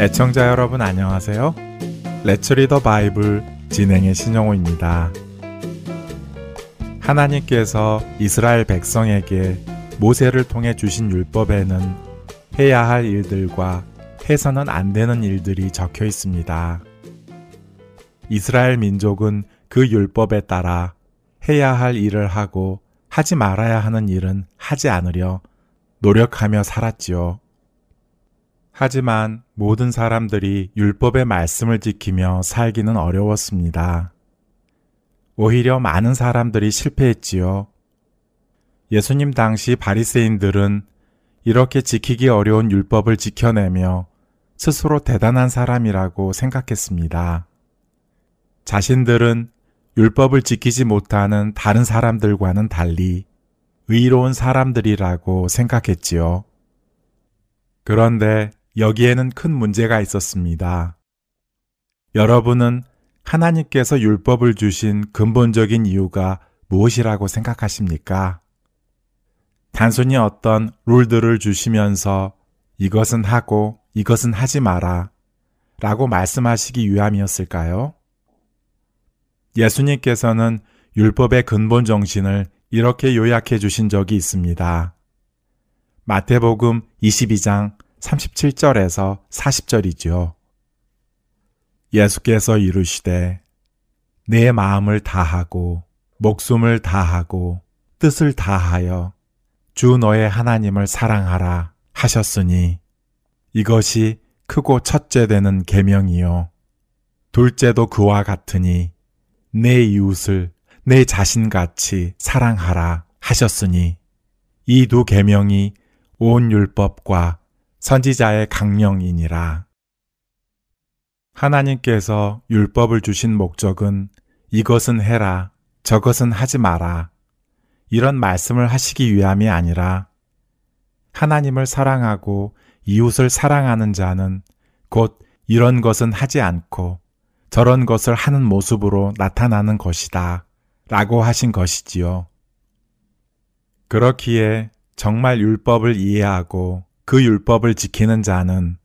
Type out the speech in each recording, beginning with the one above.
애청자 여러분 안녕하세요. 레츠 리더 바이블 진행의 신영호입니다. 하나님께서 이스라엘 백성에게 모세를 통해 주신 율법에는 해야 할 일들과 해서는 안 되는 일들이 적혀 있습니다. 이스라엘 민족은 그 율법에 따라 해야 할 일을 하고 하지 말아야 하는 일은 하지 않으려 노력하며 살았지요. 하지만 모든 사람들이 율법의 말씀을 지키며 살기는 어려웠습니다. 오히려 많은 사람들이 실패했지요. 예수님 당시 바리새인들은 이렇게 지키기 어려운 율법을 지켜내며 스스로 대단한 사람이라고 생각했습니다. 자신들은 율법을 지키지 못하는 다른 사람들과는 달리 의로운 사람들이라고 생각했지요. 그런데 여기에는 큰 문제가 있었습니다. 여러분은 하나님께서 율법을 주신 근본적인 이유가 무엇이라고 생각하십니까? 단순히 어떤 룰들을 주시면서 이것은 하고 이것은 하지 마라 라고 말씀하시기 위함이었을까요? 예수님께서는 율법의 근본 정신을 이렇게 요약해 주신 적이 있습니다. 마태복음 22장 37절에서 40절이지요. 예수께서 이르시되 내 마음을 다하고 목숨을 다하고 뜻을 다하여 주 너의 하나님을 사랑하라 하셨으니 이것이 크고 첫째 되는 계명이요 둘째도 그와 같으니 내 이웃을 내 자신같이 사랑하라 하셨으니 이 두 계명이 온 율법과 선지자의 강령이니라. 하나님께서 율법을 주신 목적은 이것은 해라, 저것은 하지 마라. 이런 말씀을 하시기 위함이 아니라 하나님을 사랑하고 이웃을 사랑하는 자는 곧 이런 것은 하지 않고 저런 것을 하는 모습으로 나타나는 것이다. 라고 하신 것이지요. 그렇기에 정말 율법을 이해하고 그 율법을 지키는 자는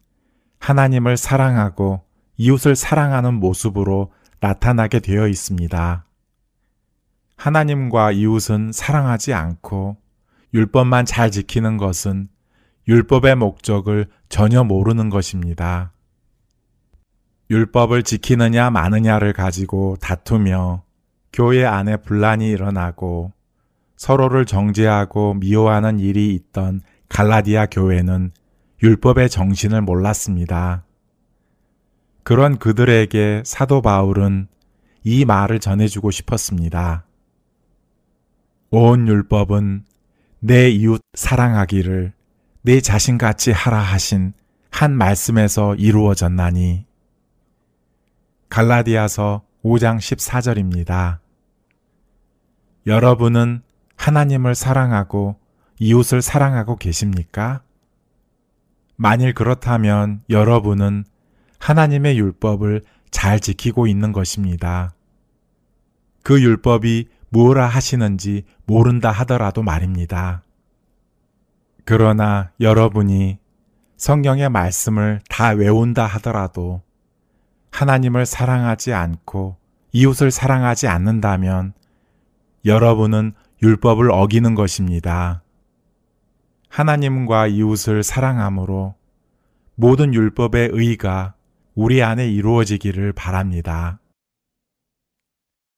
하나님을 사랑하고 이웃을 사랑하는 모습으로 나타나게 되어 있습니다. 하나님과 이웃은 사랑하지 않고 율법만 잘 지키는 것은 율법의 목적을 전혀 모르는 것입니다. 율법을 지키느냐 마느냐를 가지고 다투며 교회 안에 분란이 일어나고 서로를 정죄하고 미워하는 일이 있던 갈라디아 교회는 율법의 정신을 몰랐습니다. 그런 그들에게 사도 바울은 이 말을 전해주고 싶었습니다. 온 율법은 내 이웃 사랑하기를 내 자신같이 하라 하신 한 말씀에서 이루어졌나니. 갈라디아서 5장 14절입니다. 여러분은 하나님을 사랑하고 이웃을 사랑하고 계십니까? 만일 그렇다면 여러분은 하나님의 율법을 잘 지키고 있는 것입니다. 그 율법이 무엇라 하시는지 모른다 하더라도 말입니다. 그러나 여러분이 성경의 말씀을 다 외운다 하더라도 하나님을 사랑하지 않고 이웃을 사랑하지 않는다면 여러분은 율법을 어기는 것입니다. 하나님과 이웃을 사랑함으로 모든 율법의 의가 우리 안에 이루어지기를 바랍니다.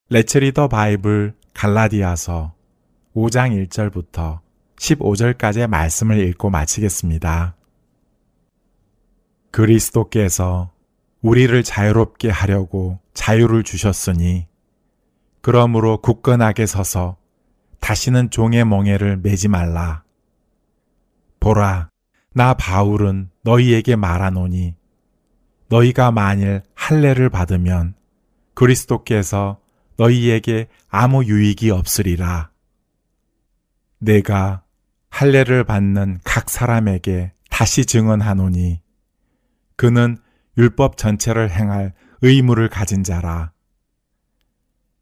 레츠리더 바이블 갈라디아서 5장 1절부터 15절까지의 말씀을 읽고 마치겠습니다. 그리스도께서 우리를 자유롭게 하려고 자유를 주셨으니 그러므로 굳건하게 서서 다시는 종의 멍에를 매지 말라. 보라, 나 바울은 너희에게 말하노니 너희가 만일 할례를 받으면 그리스도께서 너희에게 아무 유익이 없으리라. 내가 할례를 받는 각 사람에게 다시 증언하노니 그는 율법 전체를 행할 의무를 가진 자라.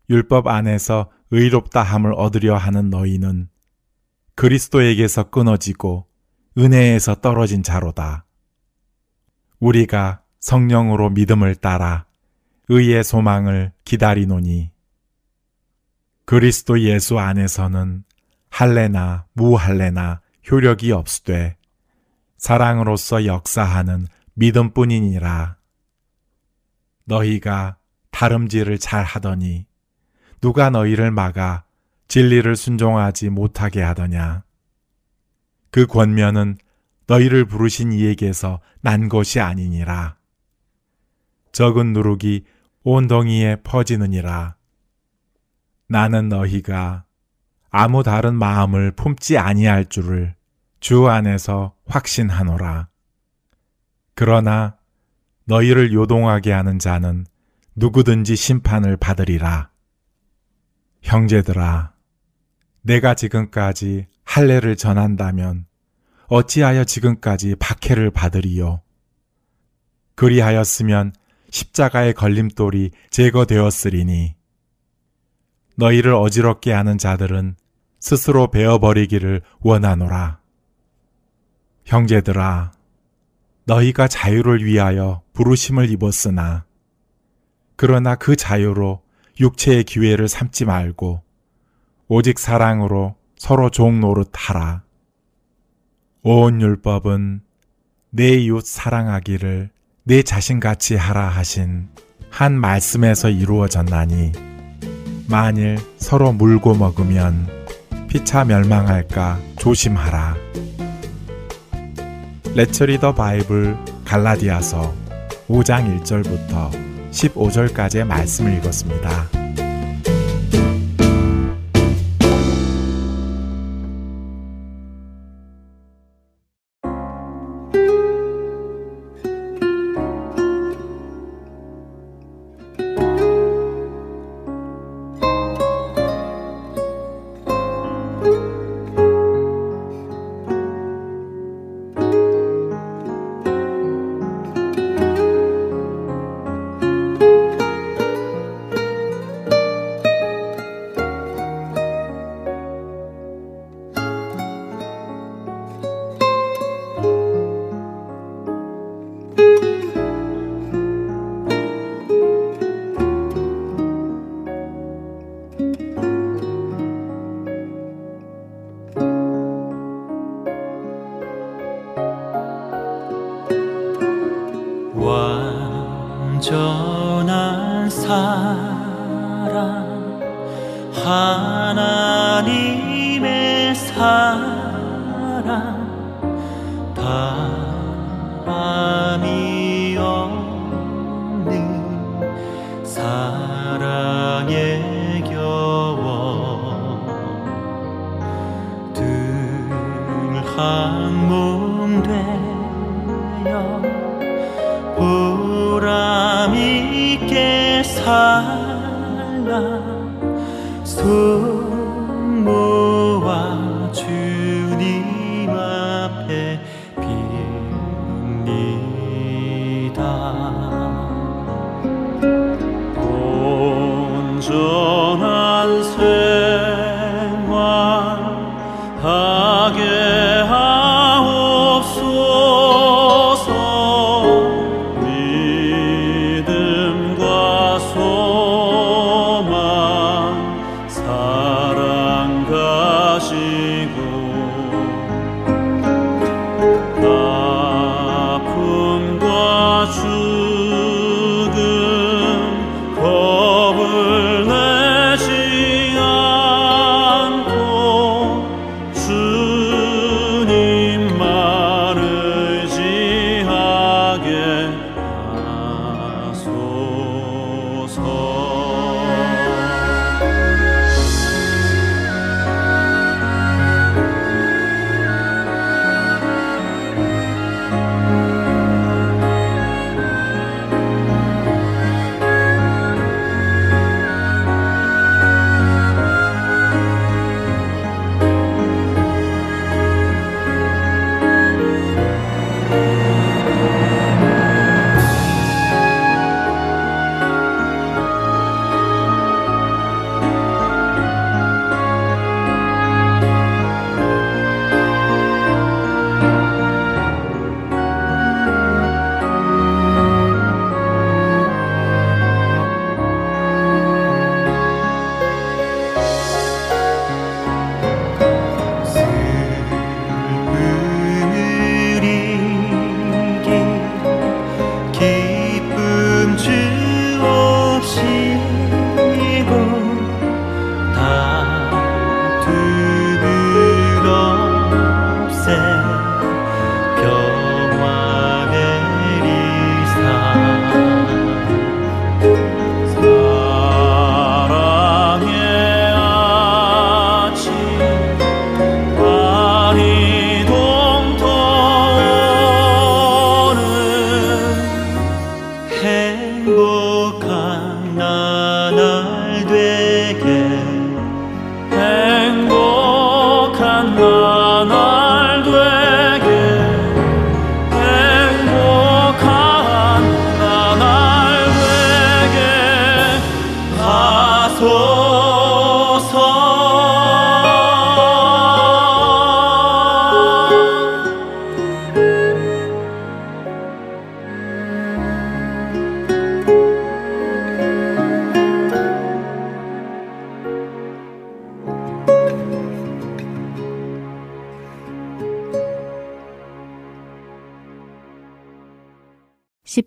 율법 안에서 의롭다 함을 얻으려 하는 너희는 그리스도에게서 끊어지고 은혜에서 떨어진 자로다. 우리가 성령으로 믿음을 따라 의의 소망을 기다리노니 그리스도 예수 안에서는 할례나 무할례나 효력이 없으되 사랑으로서 역사하는 믿음뿐이니라. 너희가 다름질을 잘 하더니 누가 너희를 막아 진리를 순종하지 못하게 하더냐. 그 권면은 너희를 부르신 이에게서 난 것이 아니니라. 적은 누룩이 온 덩이에 퍼지느니라. 나는 너희가 아무 다른 마음을 품지 아니할 줄을 주 안에서 확신하노라. 그러나 너희를 요동하게 하는 자는 누구든지 심판을 받으리라. 형제들아, 내가 지금까지 할례를 전한다면 어찌하여 지금까지 박해를 받으리요? 그리하였으면 십자가의 걸림돌이 제거되었으리니 너희를 어지럽게 하는 자들은 스스로 베어버리기를 원하노라. 형제들아, 너희가 자유를 위하여 부르심을 입었으나 그러나 그 자유로 육체의 기회를 삼지 말고 오직 사랑으로 서로 종 노릇하라. 온 율법은 내 이웃 사랑하기를 내 자신같이 하라 하신 한 말씀에서 이루어졌나니 만일 서로 물고 먹으면 피차 멸망할까 조심하라. 레처리더 바이블 갈라디아서 5장 1절부터 15절까지의 말씀을 읽었습니다. 啊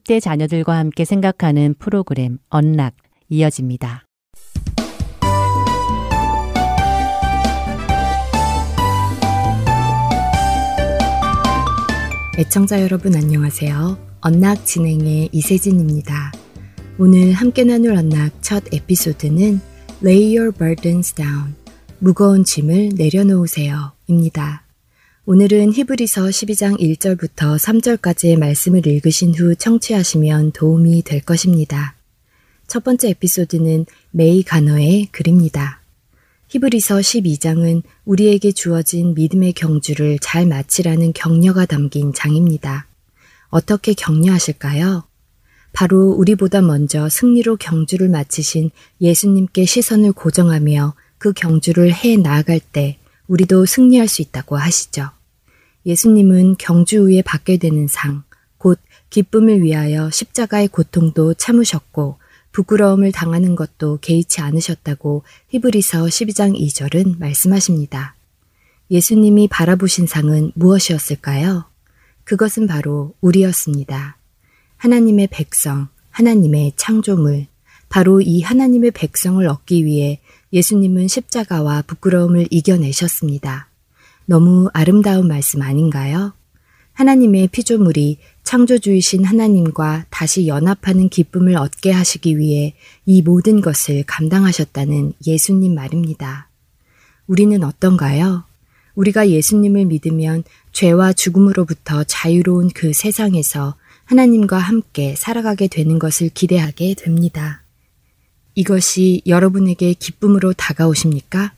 10대 자녀들과 함께 생각하는 프로그램 언락 이어집니다. 애청자 여러분 안녕하세요. 언락 진행의 이세진입니다. 오늘 함께 나눌 언락 첫 에피소드는 Lay Your Burdens Down 무거운 짐을 내려놓으세요 입니다. 오늘은 히브리서 12장 1절부터 3절까지의 말씀을 읽으신 후 청취하시면 도움이 될 것입니다. 첫 번째 에피소드는 메이 가너의 글입니다. 히브리서 12장은 우리에게 주어진 믿음의 경주를 잘 마치라는 격려가 담긴 장입니다. 어떻게 격려하실까요? 바로 우리보다 먼저 승리로 경주를 마치신 예수님께 시선을 고정하며 그 경주를 해 나아갈 때 우리도 승리할 수 있다고 하시죠. 예수님은 경주 후에 받게 되는 상, 곧 기쁨을 위하여 십자가의 고통도 참으셨고 부끄러움을 당하는 것도 개의치 않으셨다고 히브리서 12장 2절은 말씀하십니다. 예수님이 바라보신 상은 무엇이었을까요? 그것은 바로 우리였습니다. 하나님의 백성, 하나님의 창조물, 바로 이 하나님의 백성을 얻기 위해 예수님은 십자가와 부끄러움을 이겨내셨습니다. 너무 아름다운 말씀 아닌가요? 하나님의 피조물이 창조주이신 하나님과 다시 연합하는 기쁨을 얻게 하시기 위해 이 모든 것을 감당하셨다는 예수님 말입니다. 우리는 어떤가요? 우리가 예수님을 믿으면 죄와 죽음으로부터 자유로운 그 세상에서 하나님과 함께 살아가게 되는 것을 기대하게 됩니다. 이것이 여러분에게 기쁨으로 다가오십니까?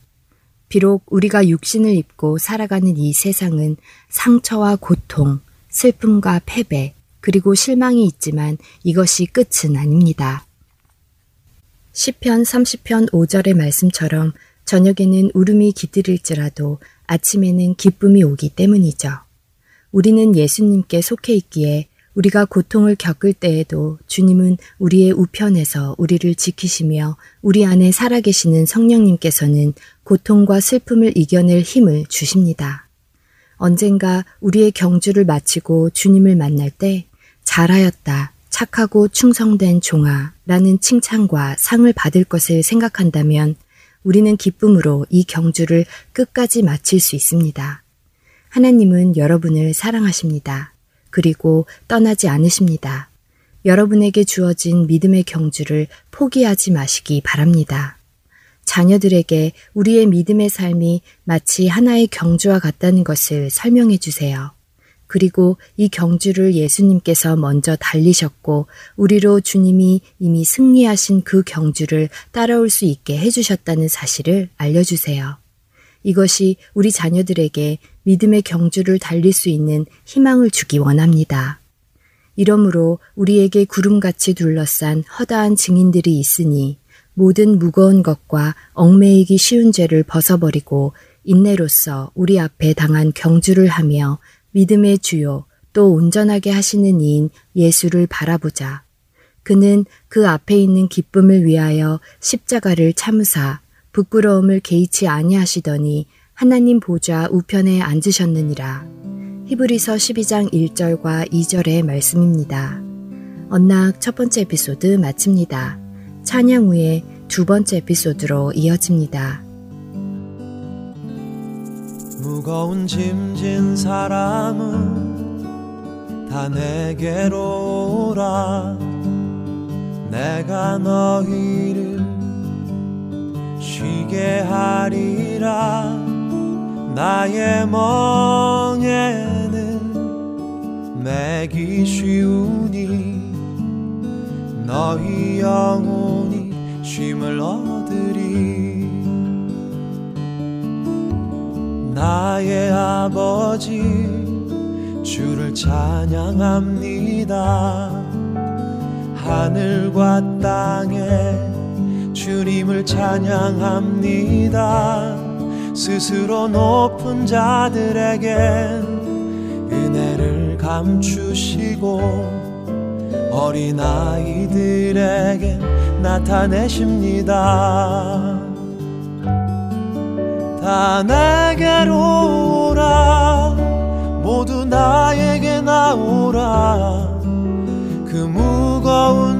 비록 우리가 육신을 입고 살아가는 이 세상은 상처와 고통, 슬픔과 패배, 그리고 실망이 있지만 이것이 끝은 아닙니다. 시편 30편 5절의 말씀처럼 저녁에는 울음이 깃들일지라도 아침에는 기쁨이 오기 때문이죠. 우리는 예수님께 속해 있기에 우리가 고통을 겪을 때에도 주님은 우리의 우편에서 우리를 지키시며 우리 안에 살아계시는 성령님께서는 고통과 슬픔을 이겨낼 힘을 주십니다. 언젠가 우리의 경주를 마치고 주님을 만날 때 잘하였다, 착하고 충성된 종아 라는 칭찬과 상을 받을 것을 생각한다면 우리는 기쁨으로 이 경주를 끝까지 마칠 수 있습니다. 하나님은 여러분을 사랑하십니다. 그리고 떠나지 않으십니다. 여러분에게 주어진 믿음의 경주를 포기하지 마시기 바랍니다. 자녀들에게 우리의 믿음의 삶이 마치 하나의 경주와 같다는 것을 설명해 주세요. 그리고 이 경주를 예수님께서 먼저 달리셨고 우리로 주님이 이미 승리하신 그 경주를 따라올 수 있게 해주셨다는 사실을 알려주세요. 이것이 우리 자녀들에게 믿음의 경주를 달릴 수 있는 희망을 주기 원합니다. 이러므로 우리에게 구름같이 둘러싼 허다한 증인들이 있으니 모든 무거운 것과 얽매이기 쉬운 죄를 벗어버리고 인내로서 우리 앞에 당한 경주를 하며 믿음의 주요 또 온전하게 하시는 이인 예수를 바라보자. 그는 그 앞에 있는 기쁨을 위하여 십자가를 참으사 부끄러움을 개의치 아니하시더니 하나님 보좌 우편에 앉으셨느니라. 히브리서 12장 1절과 2절의 말씀입니다. 언락 첫 번째 에피소드 마칩니다. 찬양 후에 두 번째 에피소드로 이어집니다. 무거운 짐진 사람은 다 내게로 오라 내가 너희를 쉬게 하리라. 나의 멍에는 매기 쉬우니 너희 영혼이 쉼을 얻으리. 나의 아버지 주를 찬양합니다. 하늘과 땅에 주님을 찬양합니다. 스스로 높은 자들에겐 은혜를 감추시고 어린아이들에게 나타내십니다. 다 내게로 오라 모두 나에게 나오라 그 무거운 짐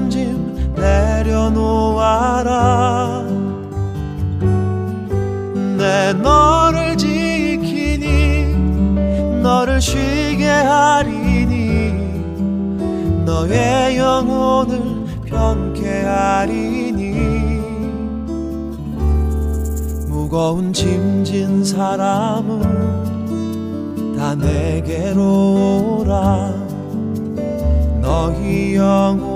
내려놓아라. 내 너를 지키니 너를 쉬게 하리니 너의 영혼을 편케 하리니. 무거운 짐진 사람은 다 내게로 오라. 너희 영혼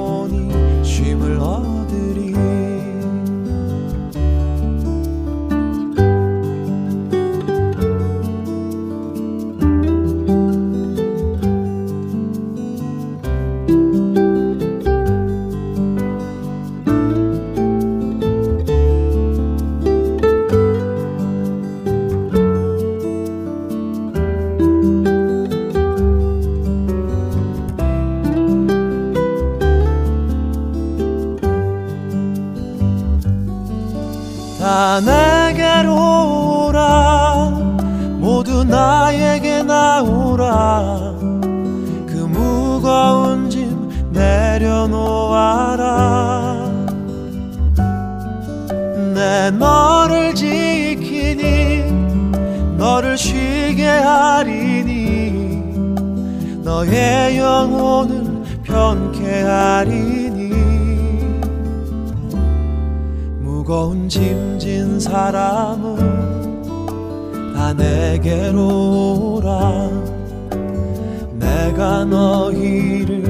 내가 너희를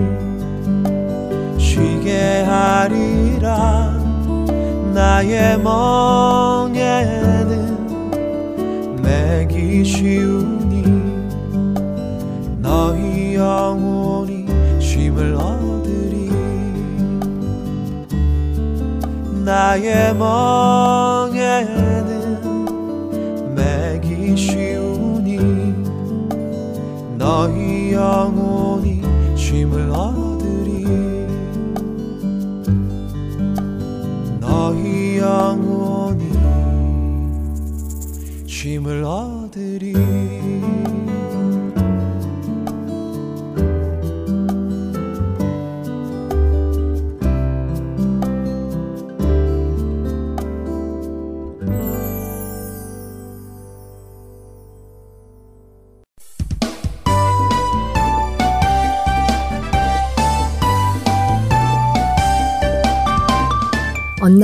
쉬게 하리라. 나의 멍에는 매기 쉬우니 너희 영혼이 쉼을 얻으리. 나의 멍에는 매기 쉬우니 너희 영혼이 쉼을 얻으리. 너희 영혼이 쉼을 얻으리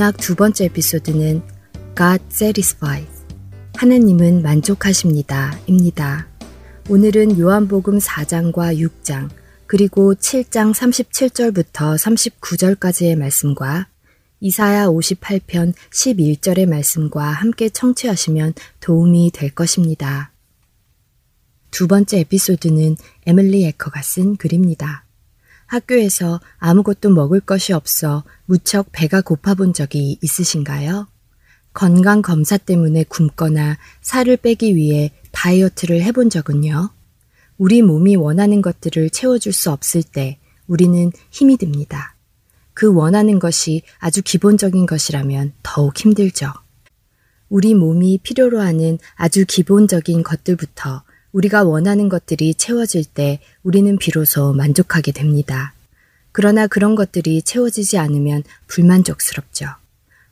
언락 두 번째 에피소드는 God Satisfies. 하나님은 만족하십니다. 입니다. 오늘은 요한복음 4장과 6장, 그리고 7장 37절부터 39절까지의 말씀과 이사야 58편 11절의 말씀과 함께 청취하시면 도움이 될 것입니다. 두 번째 에피소드는 에밀리 에커가 쓴 글입니다. 학교에서 아무것도 먹을 것이 없어 무척 배가 고파 본 적이 있으신가요? 건강 검사 때문에 굶거나 살을 빼기 위해 다이어트를 해본 적은요? 우리 몸이 원하는 것들을 채워줄 수 없을 때 우리는 힘이 듭니다. 그 원하는 것이 아주 기본적인 것이라면 더욱 힘들죠. 우리 몸이 필요로 하는 아주 기본적인 것들부터 우리가 원하는 것들이 채워질 때 우리는 비로소 만족하게 됩니다. 그러나 그런 것들이 채워지지 않으면 불만족스럽죠.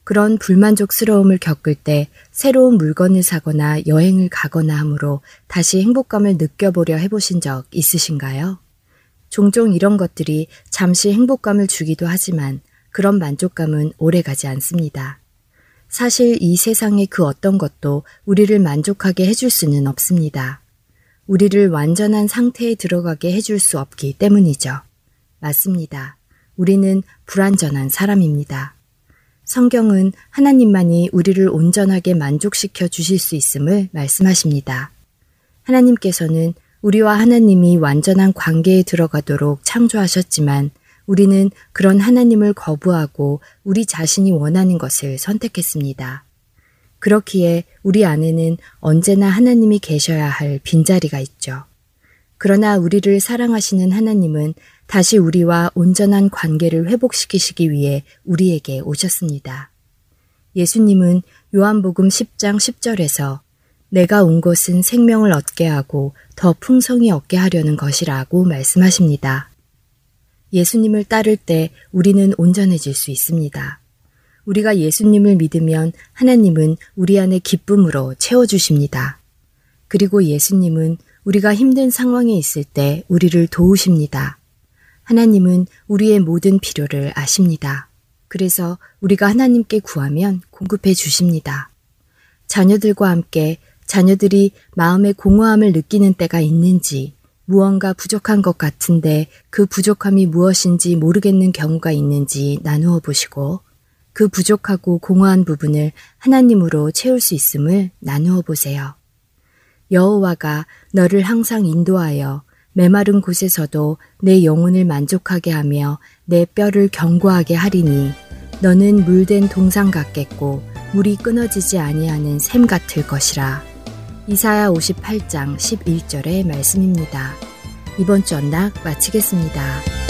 그런 불만족스러움을 겪을 때 새로운 물건을 사거나 여행을 가거나 하므로 다시 행복감을 느껴보려 해보신 적 있으신가요? 종종 이런 것들이 잠시 행복감을 주기도 하지만 그런 만족감은 오래 가지 않습니다. 사실 이 세상의 그 어떤 것도 우리를 만족하게 해줄 수는 없습니다. 우리를 완전한 상태에 들어가게 해줄 수 없기 때문이죠. 맞습니다. 우리는 불완전한 사람입니다. 성경은 하나님만이 우리를 온전하게 만족시켜 주실 수 있음을 말씀하십니다. 하나님께서는 우리와 하나님이 완전한 관계에 들어가도록 창조하셨지만 우리는 그런 하나님을 거부하고 우리 자신이 원하는 것을 선택했습니다. 그렇기에 우리 안에는 언제나 하나님이 계셔야 할 빈자리가 있죠. 그러나 우리를 사랑하시는 하나님은 다시 우리와 온전한 관계를 회복시키시기 위해 우리에게 오셨습니다. 예수님은 요한복음 10장 10절에서 내가 온 것은 생명을 얻게 하고 더 풍성히 얻게 하려는 것이라고 말씀하십니다. 예수님을 따를 때 우리는 온전해질 수 있습니다. 우리가 예수님을 믿으면 하나님은 우리 안에 기쁨으로 채워주십니다. 그리고 예수님은 우리가 힘든 상황에 있을 때 우리를 도우십니다. 하나님은 우리의 모든 필요를 아십니다. 그래서 우리가 하나님께 구하면 공급해 주십니다. 자녀들과 함께 자녀들이 마음의 공허함을 느끼는 때가 있는지 무언가 부족한 것 같은데 그 부족함이 무엇인지 모르겠는 경우가 있는지 나누어 보시고 그 부족하고 공허한 부분을 하나님으로 채울 수 있음을 나누어 보세요. 여호와가 너를 항상 인도하여 메마른 곳에서도 내 영혼을 만족하게 하며 내 뼈를 견고하게 하리니 너는 물된 동상 같겠고 물이 끊어지지 아니하는 샘 같을 것이라. 이사야 58장 11절의 말씀입니다. 이번 주 언락 마치겠습니다.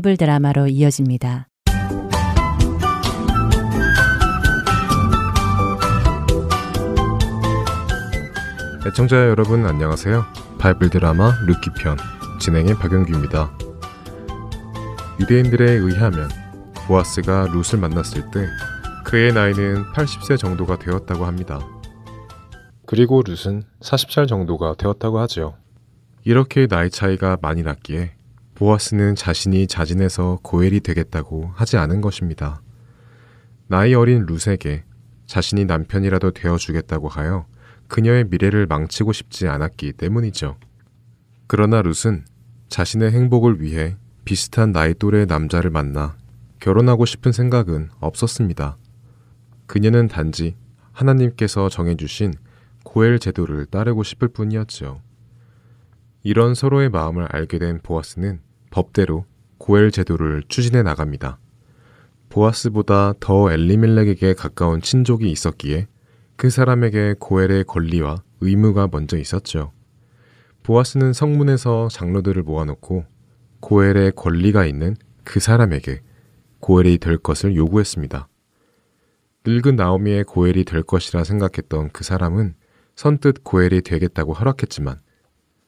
Bible Drama로 이어집니다. 애청자 여러분 안녕하세요. Bible Drama 룻기 편 진행의 박영규입니다. 유대인들에 의하면 보아스가 룻을 만났을 때 그의 나이는 80세 정도가 되었다고 합니다. 그리고 룻은 40살 정도가 되었다고 하죠. 이렇게 나이 차이가 많이 났기에 보아스는 자신이 자진해서 고엘이 되겠다고 하지 않은 것입니다. 나이 어린 룻에게 자신이 남편이라도 되어주겠다고 하여 그녀의 미래를 망치고 싶지 않았기 때문이죠. 그러나 룻은 자신의 행복을 위해 비슷한 나이 또래의 남자를 만나 결혼하고 싶은 생각은 없었습니다. 그녀는 단지 하나님께서 정해주신 고엘 제도를 따르고 싶을 뿐이었죠. 이런 서로의 마음을 알게 된 보아스는 법대로 고엘 제도를 추진해 나갑니다. 보아스보다 더 엘리멜렉에게 가까운 친족이 있었기에 그 사람에게 고엘의 권리와 의무가 먼저 있었죠. 보아스는 성문에서 장로들을 모아놓고 고엘의 권리가 있는 그 사람에게 고엘이 될 것을 요구했습니다. 늙은 나오미의 고엘이 될 것이라 생각했던 그 사람은 선뜻 고엘이 되겠다고 허락했지만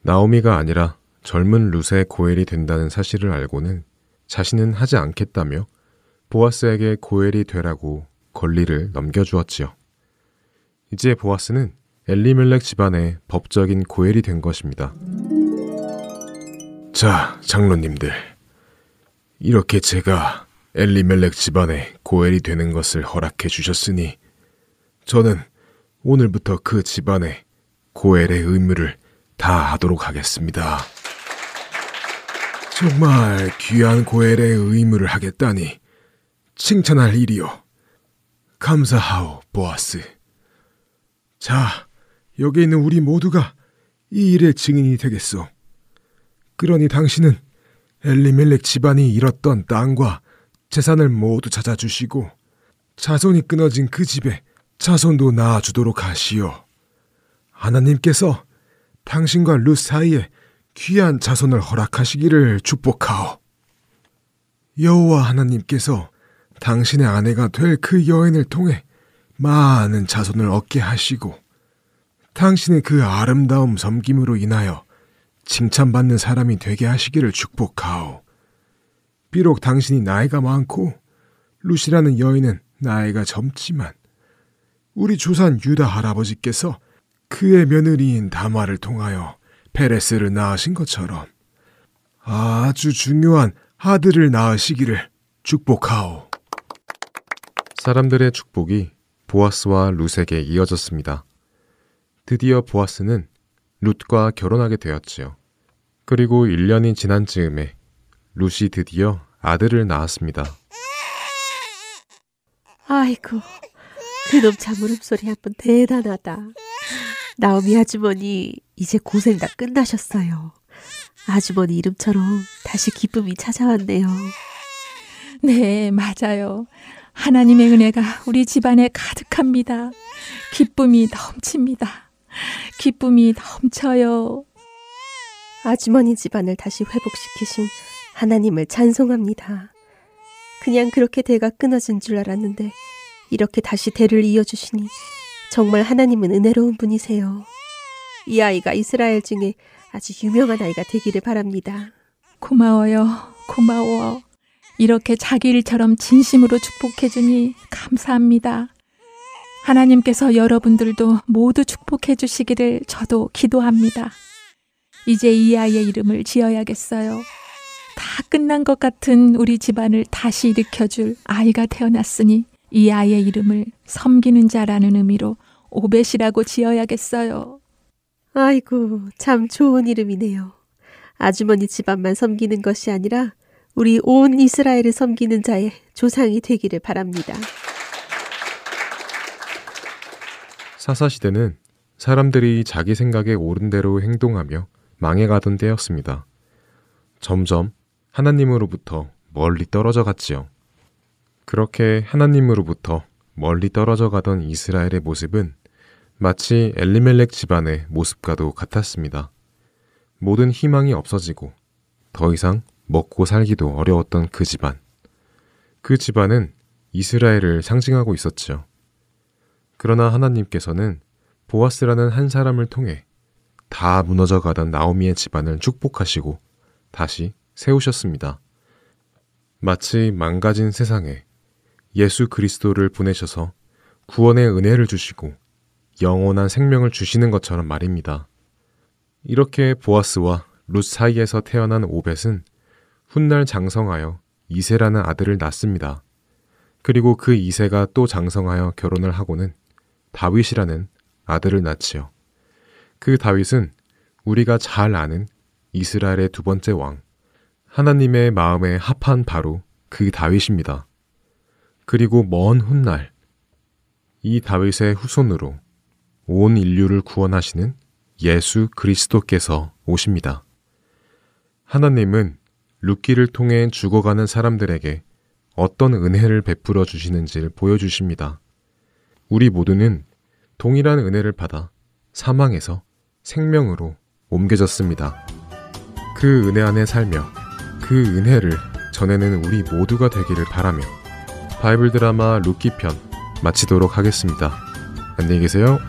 나오미가 아니라 젊은 룻의 고엘이 된다는 사실을 알고는 자신은 하지 않겠다며 보아스에게 고엘이 되라고 권리를 넘겨주었지요. 이제 보아스는 엘리멜렉 집안의 법적인 고엘이 된 것입니다. 자, 장로님들. 이렇게 제가 엘리멜렉 집안의 고엘이 되는 것을 허락해 주셨으니 저는 오늘부터 그 집안의 고엘의 의무를 다 하도록 하겠습니다. 정말 귀한 고엘의 의무를 하겠다니 칭찬할 일이요. 감사하오, 보아스. 자, 여기 있는 우리 모두가 이 일의 증인이 되겠소. 그러니 당신은 엘리멜렉 집안이 잃었던 땅과 재산을 모두 찾아주시고 자손이 끊어진 그 집에 자손도 낳아주도록 하시오. 하나님께서 당신과 룻 사이에 귀한 자손을 허락하시기를 축복하오. 여호와 하나님께서 당신의 아내가 될 그 여인을 통해 많은 자손을 얻게 하시고 당신의 그 아름다움 섬김으로 인하여 칭찬받는 사람이 되게 하시기를 축복하오. 비록 당신이 나이가 많고 루시라는 여인은 나이가 젊지만 우리 조산 유다 할아버지께서 그의 며느리인 다마를 통하여 페레스를 낳으신 것처럼 아주 중요한 아들을 낳으시기를 축복하오. 사람들의 축복이 보아스와 룻에게 이어졌습니다. 드디어 보아스는 룻과 결혼하게 되었지요. 그리고 1년이 지난 즈음에 룻이 드디어 아들을 낳았습니다. 아이고, 그놈 자물음소리 한번 대단하다. 나오미 아주머니, 이제 고생 다 끝나셨어요. 아주머니 이름처럼 다시 기쁨이 찾아왔네요. 네, 맞아요. 하나님의 은혜가 우리 집안에 가득합니다. 기쁨이 넘칩니다. 기쁨이 넘쳐요. 아주머니 집안을 다시 회복시키신 하나님을 찬송합니다. 그냥 그렇게 대가 끊어진 줄 알았는데 이렇게 다시 대를 이어주시니 정말 하나님은 은혜로운 분이세요. 이 아이가 이스라엘 중에 아주 유명한 아이가 되기를 바랍니다. 고마워요. 고마워. 이렇게 자기 일처럼 진심으로 축복해주니 감사합니다. 하나님께서 여러분들도 모두 축복해 주시기를 저도 기도합니다. 이제 이 아이의 이름을 지어야겠어요. 다 끝난 것 같은 우리 집안을 다시 일으켜줄 아이가 태어났으니 이 아이의 이름을 섬기는 자라는 의미로 오벳이라고 지어야겠어요. 아이고, 참 좋은 이름이네요. 아주머니 집안만 섬기는 것이 아니라 우리 온 이스라엘을 섬기는 자의 조상이 되기를 바랍니다. 사사시대는 사람들이 자기 생각에 옳은 대로 행동하며 망해가던 때였습니다. 점점 하나님으로부터 멀리 떨어져 갔지요. 그렇게 하나님으로부터 멀리 떨어져 가던 이스라엘의 모습은 마치 엘리멜렉 집안의 모습과도 같았습니다. 모든 희망이 없어지고 더 이상 먹고 살기도 어려웠던 그 집안. 그 집안은 이스라엘을 상징하고 있었지요. 그러나 하나님께서는 보아스라는 한 사람을 통해 다 무너져 가던 나오미의 집안을 축복하시고 다시 세우셨습니다. 마치 망가진 세상에 예수 그리스도를 보내셔서 구원의 은혜를 주시고 영원한 생명을 주시는 것처럼 말입니다. 이렇게 보아스와 룻 사이에서 태어난 오벳은 훗날 장성하여 이세라는 아들을 낳습니다. 그리고 그 이세가 또 장성하여 결혼을 하고는 다윗이라는 아들을 낳지요. 그 다윗은 우리가 잘 아는 이스라엘의 두 번째 왕, 하나님의 마음에 합한 바로 그 다윗입니다. 그리고 먼 훗날 이 다윗의 후손으로 온 인류를 구원하시는 예수 그리스도께서 오십니다. 하나님은 룻기를 통해 죽어가는 사람들에게 어떤 은혜를 베풀어 주시는지를 보여주십니다. 우리 모두는 동일한 은혜를 받아 사망에서 생명으로 옮겨졌습니다. 그 은혜 안에 살며 그 은혜를 전하는 우리 모두가 되기를 바라며 Bible Drama 룻기 편 마치도록 하겠습니다. 안녕히 계세요.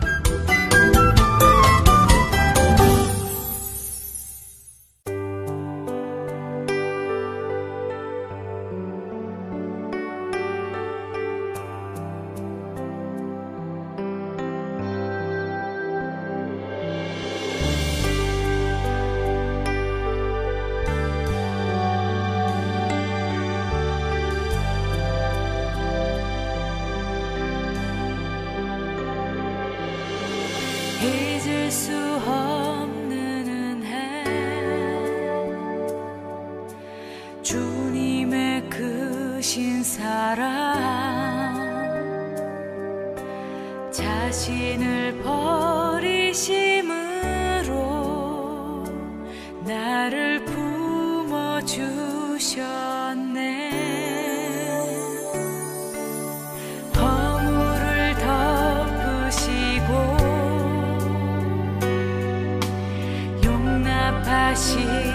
心。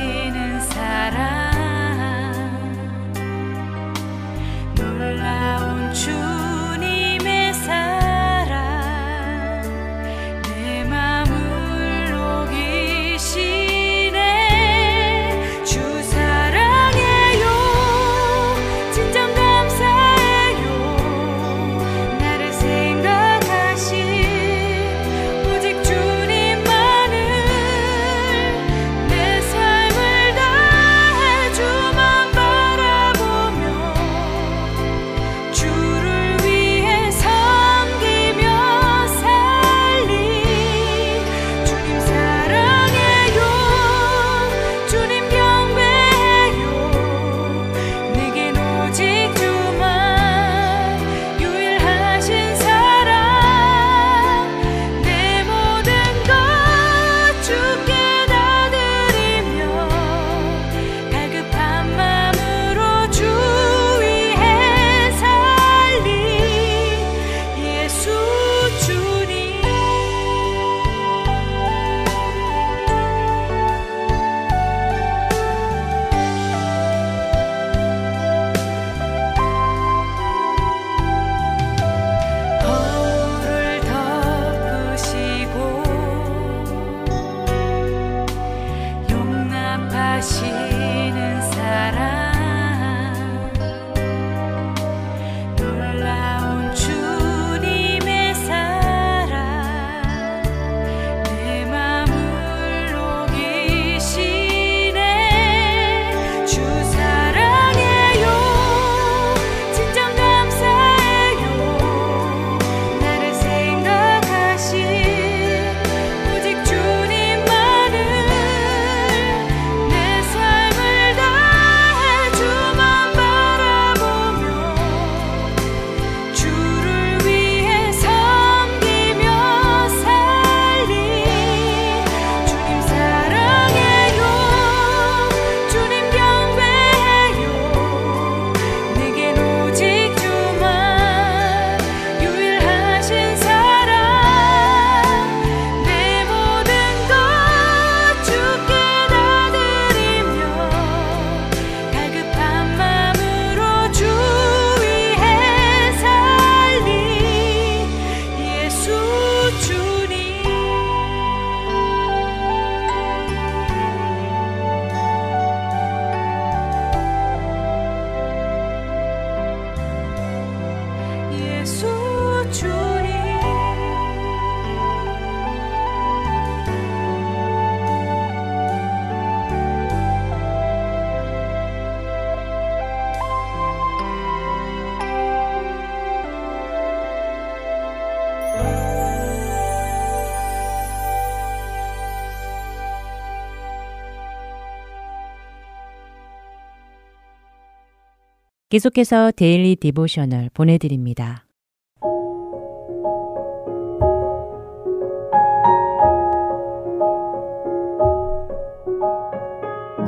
계속해서 Daily Devotional 보내드립니다.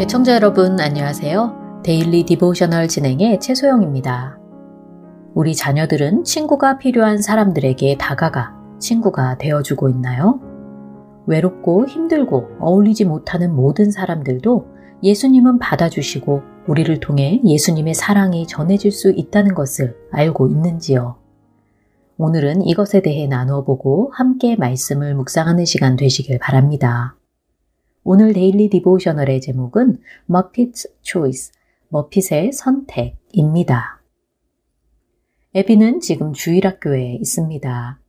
애청자 여러분 안녕하세요. Daily Devotional 진행의 최소영입니다. 우리 자녀들은 친구가 필요한 사람들에게 다가가 친구가 되어주고 있나요? 외롭고 힘들고 어울리지 못하는 모든 사람들도 예수님은 받아주시고 우리를 통해 예수님의 사랑이 전해질 수 있다는 것을 알고 있는지요? 오늘은 이것에 대해 나누어 보고 함께 말씀을 묵상하는 시간 되시길 바랍니다. 오늘 Daily Devotional의 제목은 머핏's Choice, 머핏의 선택입니다. 에비는 지금 주일학교에 있습니다.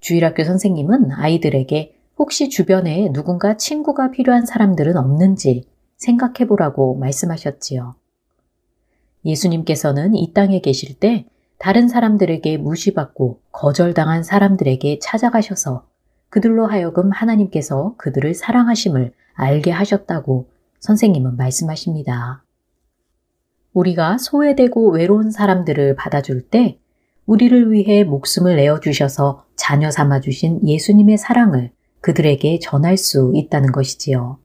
주일학교 선생님은 아이들에게 혹시 주변에 누군가 친구가 필요한 사람들은 없는지 생각해 보라고 말씀하셨지요. 예수님께서는 이 땅에 계실 때 다른 사람들에게 무시받고 거절당한 사람들에게 찾아가셔서 그들로 하여금 하나님께서 그들을 사랑하심을 알게 하셨다고 선생님은 말씀하십니다. 우리가 소외되고 외로운 사람들을 받아줄 때 우리를 위해 목숨을 내어주셔서 자녀 삼아주신 예수님의 사랑을 그들에게 전할 수 있다는 것이지요.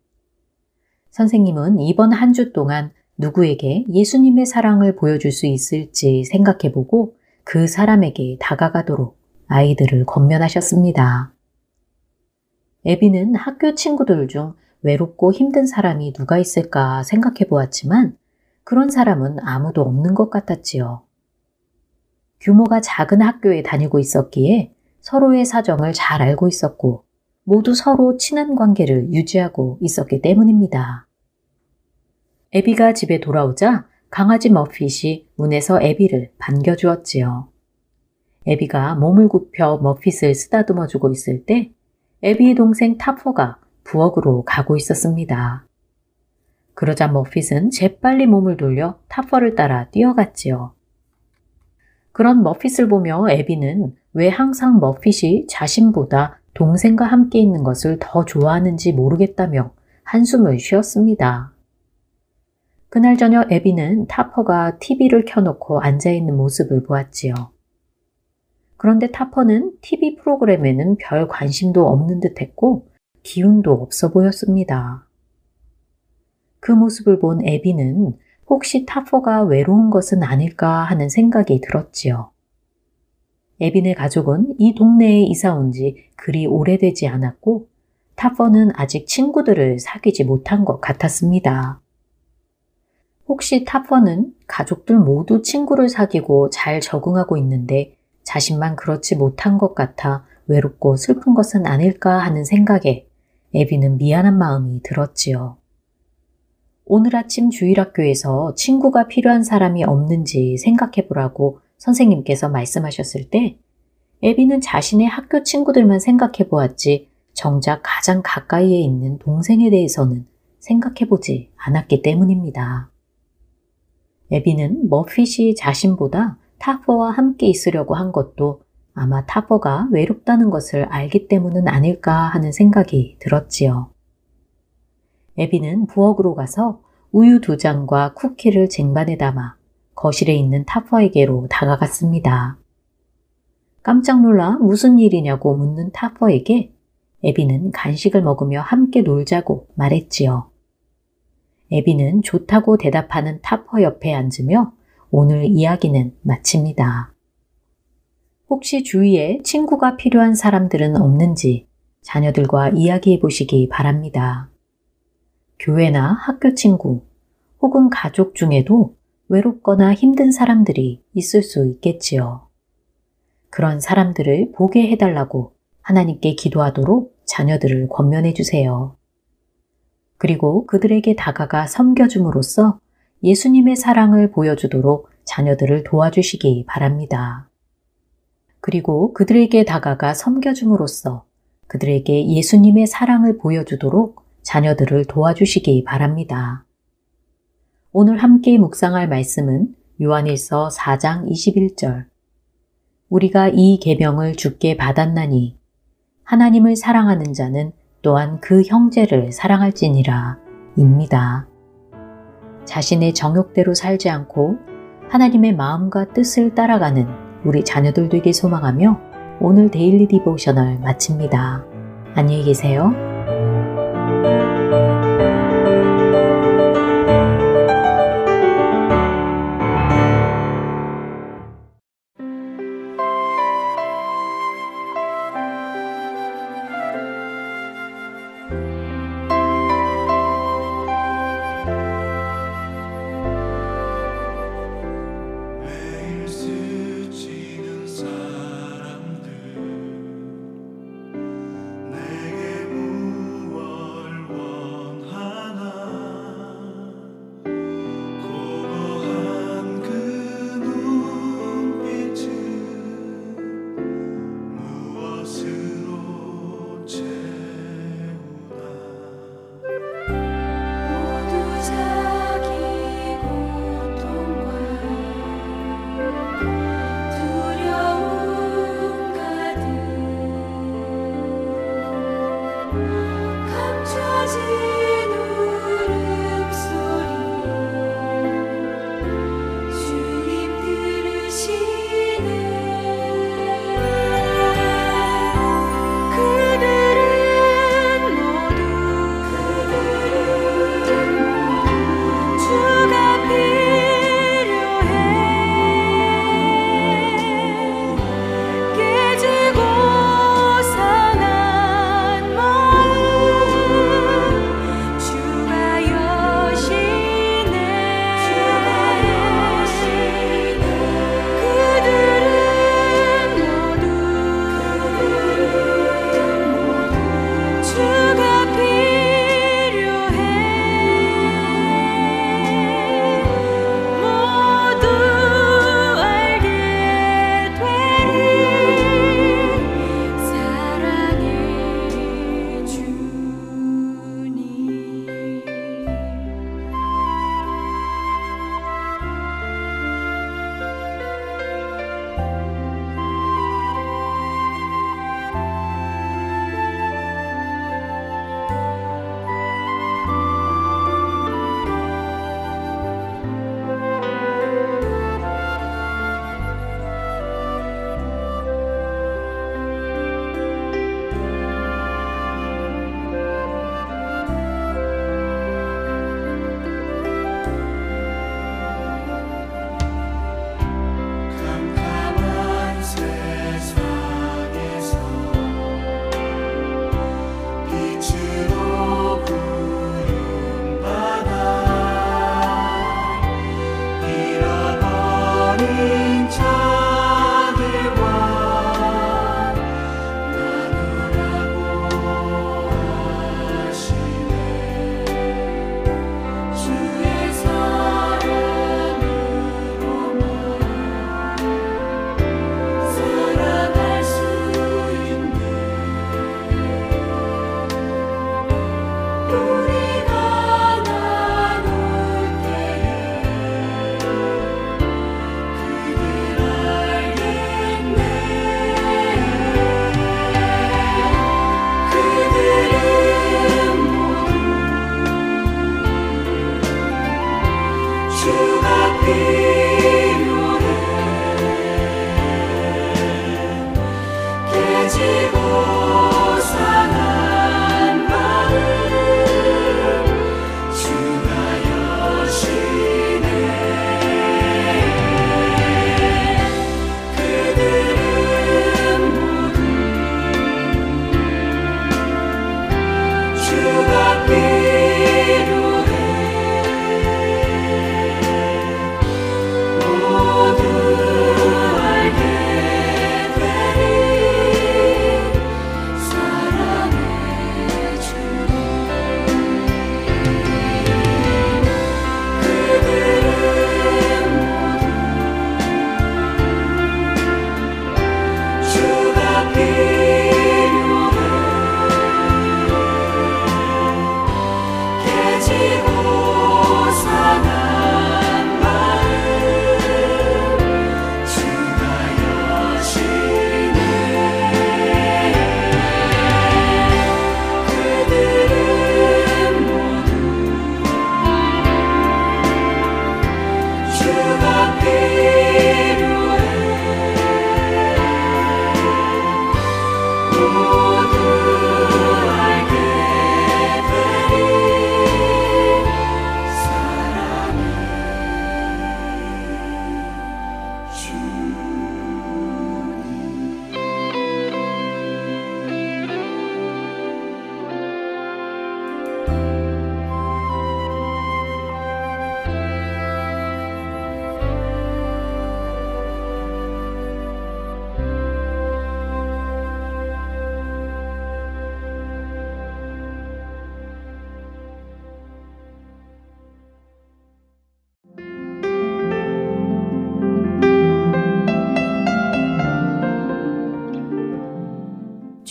선생님은 이번 한 주 동안 누구에게 예수님의 사랑을 보여줄 수 있을지 생각해보고 그 사람에게 다가가도록 아이들을 권면하셨습니다. 에비는 학교 친구들 중 외롭고 힘든 사람이 누가 있을까 생각해 보았지만 그런 사람은 아무도 없는 것 같았지요. 규모가 작은 학교에 다니고 있었기에 서로의 사정을 잘 알고 있었고 모두 서로 친한 관계를 유지하고 있었기 때문입니다. 에비가 집에 돌아오자 강아지 머핏이 문에서 에비를 반겨주었지요. 에비가 몸을 굽혀 머핏을 쓰다듬어 주고 있을 때 에비의 동생 타퍼가 부엌으로 가고 있었습니다. 그러자 머핏은 재빨리 몸을 돌려 타퍼를 따라 뛰어갔지요. 그런 머핏을 보며 에비는 왜 항상 머핏이 자신보다 동생과 함께 있는 것을 더 좋아하는지 모르겠다며 한숨을 쉬었습니다. 그날 저녁 에비는 타퍼가 TV를 켜놓고 앉아있는 모습을 보았지요. 그런데 타퍼는 TV 프로그램에는 별 관심도 없는 듯 했고 기운도 없어 보였습니다. 그 모습을 본 에비는 혹시 타퍼가 외로운 것은 아닐까 하는 생각이 들었지요. 에빈의 가족은 이 동네에 이사 온 지 그리 오래되지 않았고 타퍼는 아직 친구들을 사귀지 못한 것 같았습니다. 혹시 타퍼는 가족들 모두 친구를 사귀고 잘 적응하고 있는데 자신만 그렇지 못한 것 같아 외롭고 슬픈 것은 아닐까 하는 생각에 에비는 미안한 마음이 들었지요. 오늘 아침 주일학교에서 친구가 필요한 사람이 없는지 생각해 보라고 선생님께서 말씀하셨을 때 에비는 자신의 학교 친구들만 생각해 보았지 정작 가장 가까이에 있는 동생에 대해서는 생각해 보지 않았기 때문입니다. 에비는 머핏이 자신보다 타퍼와 함께 있으려고 한 것도 아마 타퍼가 외롭다는 것을 알기 때문은 아닐까 하는 생각이 들었지요. 에비는 부엌으로 가서 우유 두 잔과 쿠키를 쟁반에 담아 거실에 있는 타퍼에게로 다가갔습니다. 깜짝 놀라 무슨 일이냐고 묻는 타퍼에게 에비는 간식을 먹으며 함께 놀자고 말했지요. 에비는 좋다고 대답하는 타퍼 옆에 앉으며 오늘 이야기는 마칩니다. 혹시 주위에 친구가 필요한 사람들은 없는지 자녀들과 이야기해 보시기 바랍니다. 교회나 학교 친구 혹은 가족 중에도 외롭거나 힘든 사람들이 있을 수 있겠지요. 그런 사람들을 보게 해달라고 하나님께 기도하도록 자녀들을 권면해 주세요. 그리고 그들에게 다가가 섬겨줌으로써 예수님의 사랑을 보여주도록 자녀들을 도와주시기 바랍니다. 그리고 그들에게 다가가 섬겨줌으로써 그들에게 예수님의 사랑을 보여주도록 자녀들을 도와주시기 바랍니다. 오늘 함께 묵상할 말씀은 요한일서 4장 21절. 우리가 이 계명을 주께 받았나니 하나님을 사랑하는 자는 또한 그 형제를 사랑할지니라 입니다. 자신의 정욕대로 살지 않고 하나님의 마음과 뜻을 따라가는 우리 자녀들 되길 소망하며 오늘 Daily Devotional 마칩니다. 안녕히 계세요.